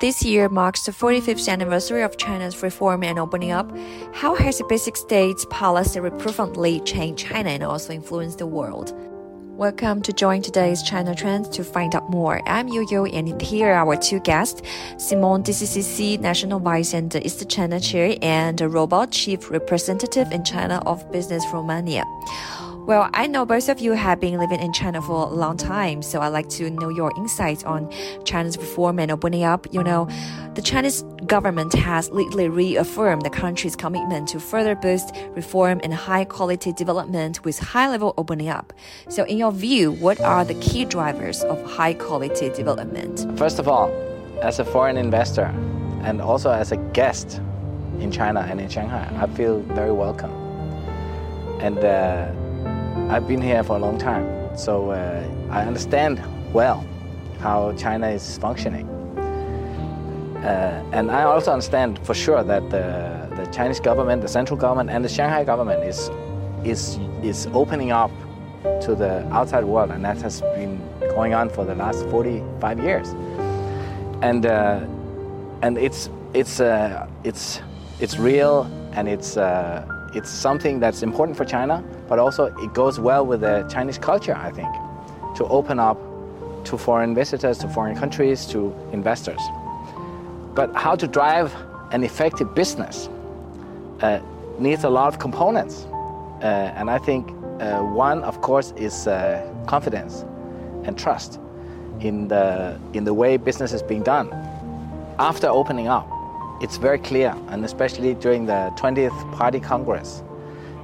This year marks the 45th anniversary of China's reform and opening up. How has the basic states policy profoundly changed China and also influenced the world? Welcome to join today's China Trends to find out more. I'm Yu, and here are our two guests Simon DCCC National Vice and East China Chair, and Robert Chief Representative in China of Business Romania. Well, I know both of you have been living in China for a long time, so I'd like to know your insights on China's reform and opening up. You know, the Chinese government has lately reaffirmed the country's commitment to further boost reform and high quality development with high level opening up. So, in your view, what are the key drivers of high quality development? First of all, as a foreign investor and also as a guest in China and in Shanghai, I feel very welcome. And uh, I've been here for a long time, so uh, I understand well how China is functioning. Uh, and I also understand for sure that the, the Chinese government, the central government, and the Shanghai government is, is, is opening up to the outside world, and that has been going on for the last 45 years. And, uh, and it's, it's, uh, it's, it's real and it's, uh, it's something that's important for China, but also it goes well with the Chinese culture, I think, to open up to foreign visitors, to foreign countries, to investors. But how to drive an effective business uh, needs a lot of components. Uh, and I think uh, one, of course, is uh, confidence and trust in the, in the way business is being done. After opening up, it's very clear, and especially during the 20th Party Congress,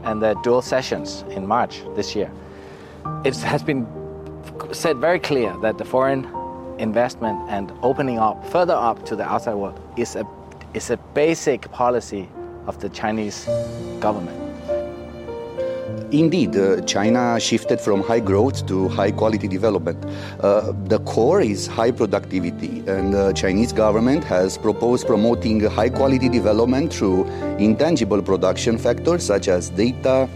and the dual sessions in March this year. It has been said very clear that the foreign investment and opening up further up to the outside world is a, is a basic policy of the Chinese government. Indeed, uh, China shifted from high growth to high quality development. Uh, the core is high productivity, and the Chinese government has proposed promoting high quality development through intangible production factors such as data,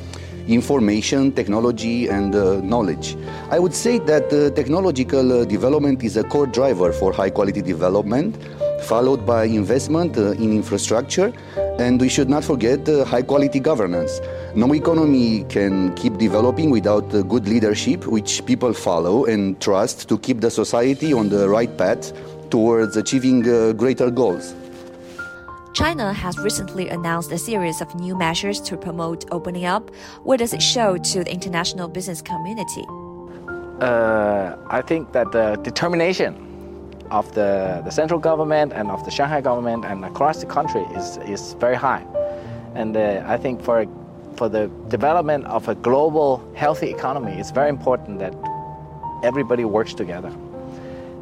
information, technology, and uh, knowledge. I would say that uh, technological uh, development is a core driver for high quality development, followed by investment uh, in infrastructure, and we should not forget high quality governance. No economy can keep developing without good leadership, which people follow and trust to keep the society on the right path towards achieving uh, greater goals. China has recently announced a series of new measures to promote opening up. What does it show to the international business community? Uh, I think that the determination of the, the central government and of the Shanghai government and across the country is, is very high. And uh, I think for for the development of a global healthy economy, it's very important that everybody works together.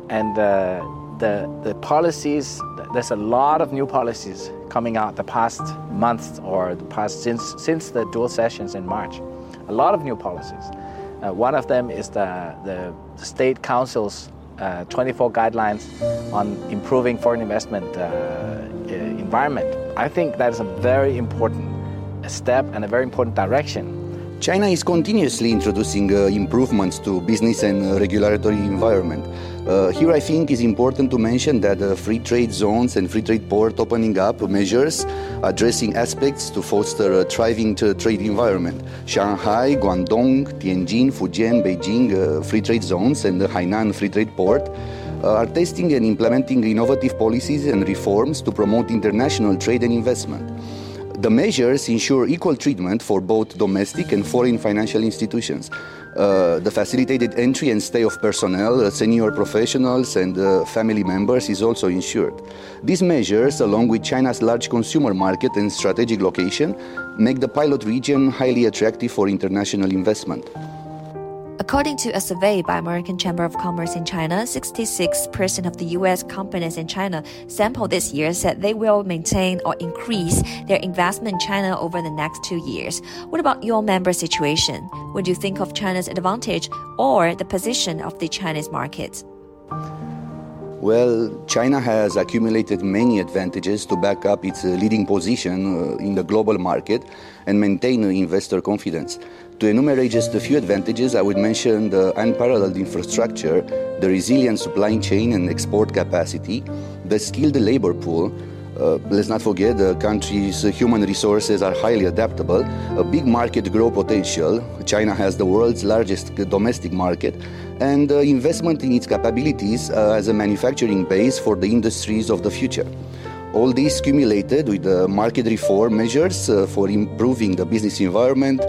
And uh, the, the policies, there's a lot of new policies coming out the past month or the past since, since the dual sessions in March. A lot of new policies. Uh, one of them is the, the State Council's uh, 24 guidelines on improving foreign investment uh, environment. I think that is a very important step and a very important direction. China is continuously introducing uh, improvements to business and uh, regulatory environment. Uh, here I think it's important to mention that uh, free trade zones and free trade port opening up measures addressing aspects to foster a thriving trade environment. Shanghai, Guangdong, Tianjin, Fujian, Beijing uh, free trade zones and the Hainan free trade port uh, are testing and implementing innovative policies and reforms to promote international trade and investment. The measures ensure equal treatment for both domestic and foreign financial institutions. Uh, the facilitated entry and stay of personnel, uh, senior professionals, and uh, family members is also ensured. These measures, along with China's large consumer market and strategic location, make the pilot region highly attractive for international investment. According to a survey by American Chamber of Commerce in China, 66% of the US companies in China sampled this year said they will maintain or increase their investment in China over the next two years. What about your member situation? What do you think of China's advantage or the position of the Chinese market? Well, China has accumulated many advantages to back up its leading position uh, in the global market and maintain investor confidence. To enumerate just a few advantages, I would mention the unparalleled infrastructure, the resilient supply chain and export capacity, the skilled labor pool. Uh, let's not forget the country's human resources are highly adaptable, a big market growth potential. China has the world's largest domestic market, and uh, investment in its capabilities uh, as a manufacturing base for the industries of the future. All this cumulated with the market reform measures uh, for improving the business environment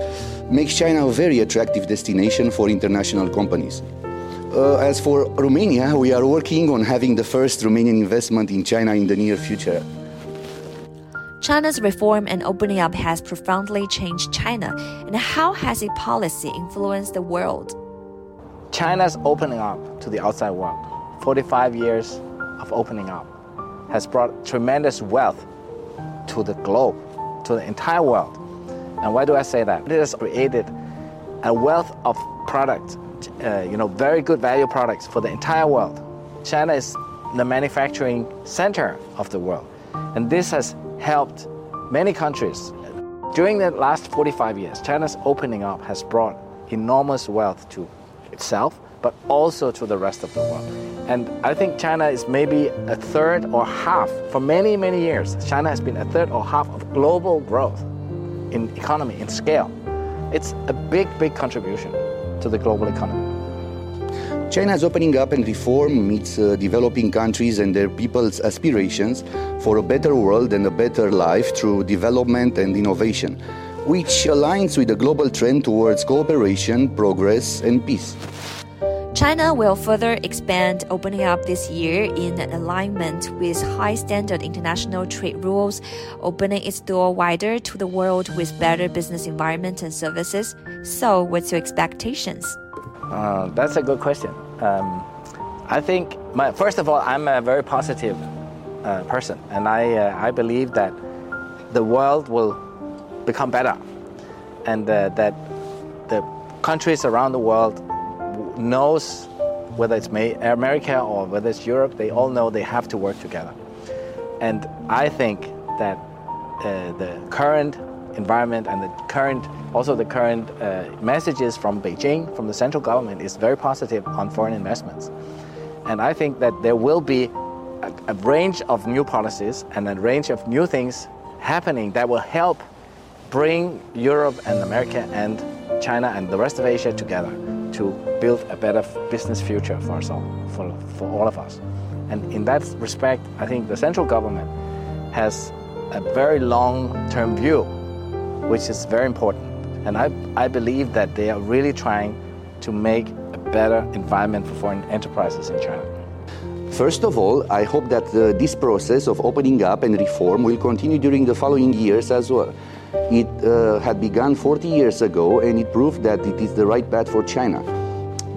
makes China a very attractive destination for international companies. Uh, as for Romania, we are working on having the first Romanian investment in China in the near future. China's reform and opening up has profoundly changed China, and how has its policy influenced the world? China's opening up to the outside world, 45 years of opening up, has brought tremendous wealth to the globe, to the entire world. And why do I say that? It has created a wealth of products, uh, you know, very good value products for the entire world. China is the manufacturing center of the world. And this has helped many countries. During the last 45 years, China's opening up has brought enormous wealth to itself, but also to the rest of the world. And I think China is maybe a third or half, for many, many years, China has been a third or half of global growth in economy, in scale. It's a big, big contribution to the global economy. China's opening up and reform meets uh, developing countries and their people's aspirations for a better world and a better life through development and innovation, which aligns with the global trend towards cooperation, progress, and peace. China will further expand opening up this year in alignment with high standard international trade rules, opening its door wider to the world with better business environment and services. So, what's your expectations? Uh, that's a good question. Um, I think, my, first of all, I'm a very positive uh, person, and I, uh, I believe that the world will become better, and uh, that the countries around the world knows whether it's America or whether it's Europe, they all know they have to work together. And I think that uh, the current environment and the current, also the current uh, messages from Beijing, from the central government, is very positive on foreign investments. And I think that there will be a, a range of new policies and a range of new things happening that will help bring Europe and America and China and the rest of Asia together to build a better business future for us all, for, for all of us. And in that respect, I think the central government has a very long-term view, which is very important. And I, I believe that they are really trying to make a better environment for foreign enterprises in China. First of all, I hope that uh, this process of opening up and reform will continue during the following years as well. It uh, had begun 40 years ago and it proved that it is the right path for China.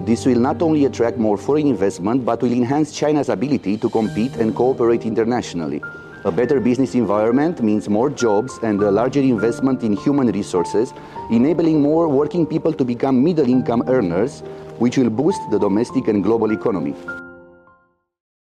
This will not only attract more foreign investment, but will enhance China's ability to compete and cooperate internationally. A better business environment means more jobs and a larger investment in human resources, enabling more working people to become middle income earners, which will boost the domestic and global economy.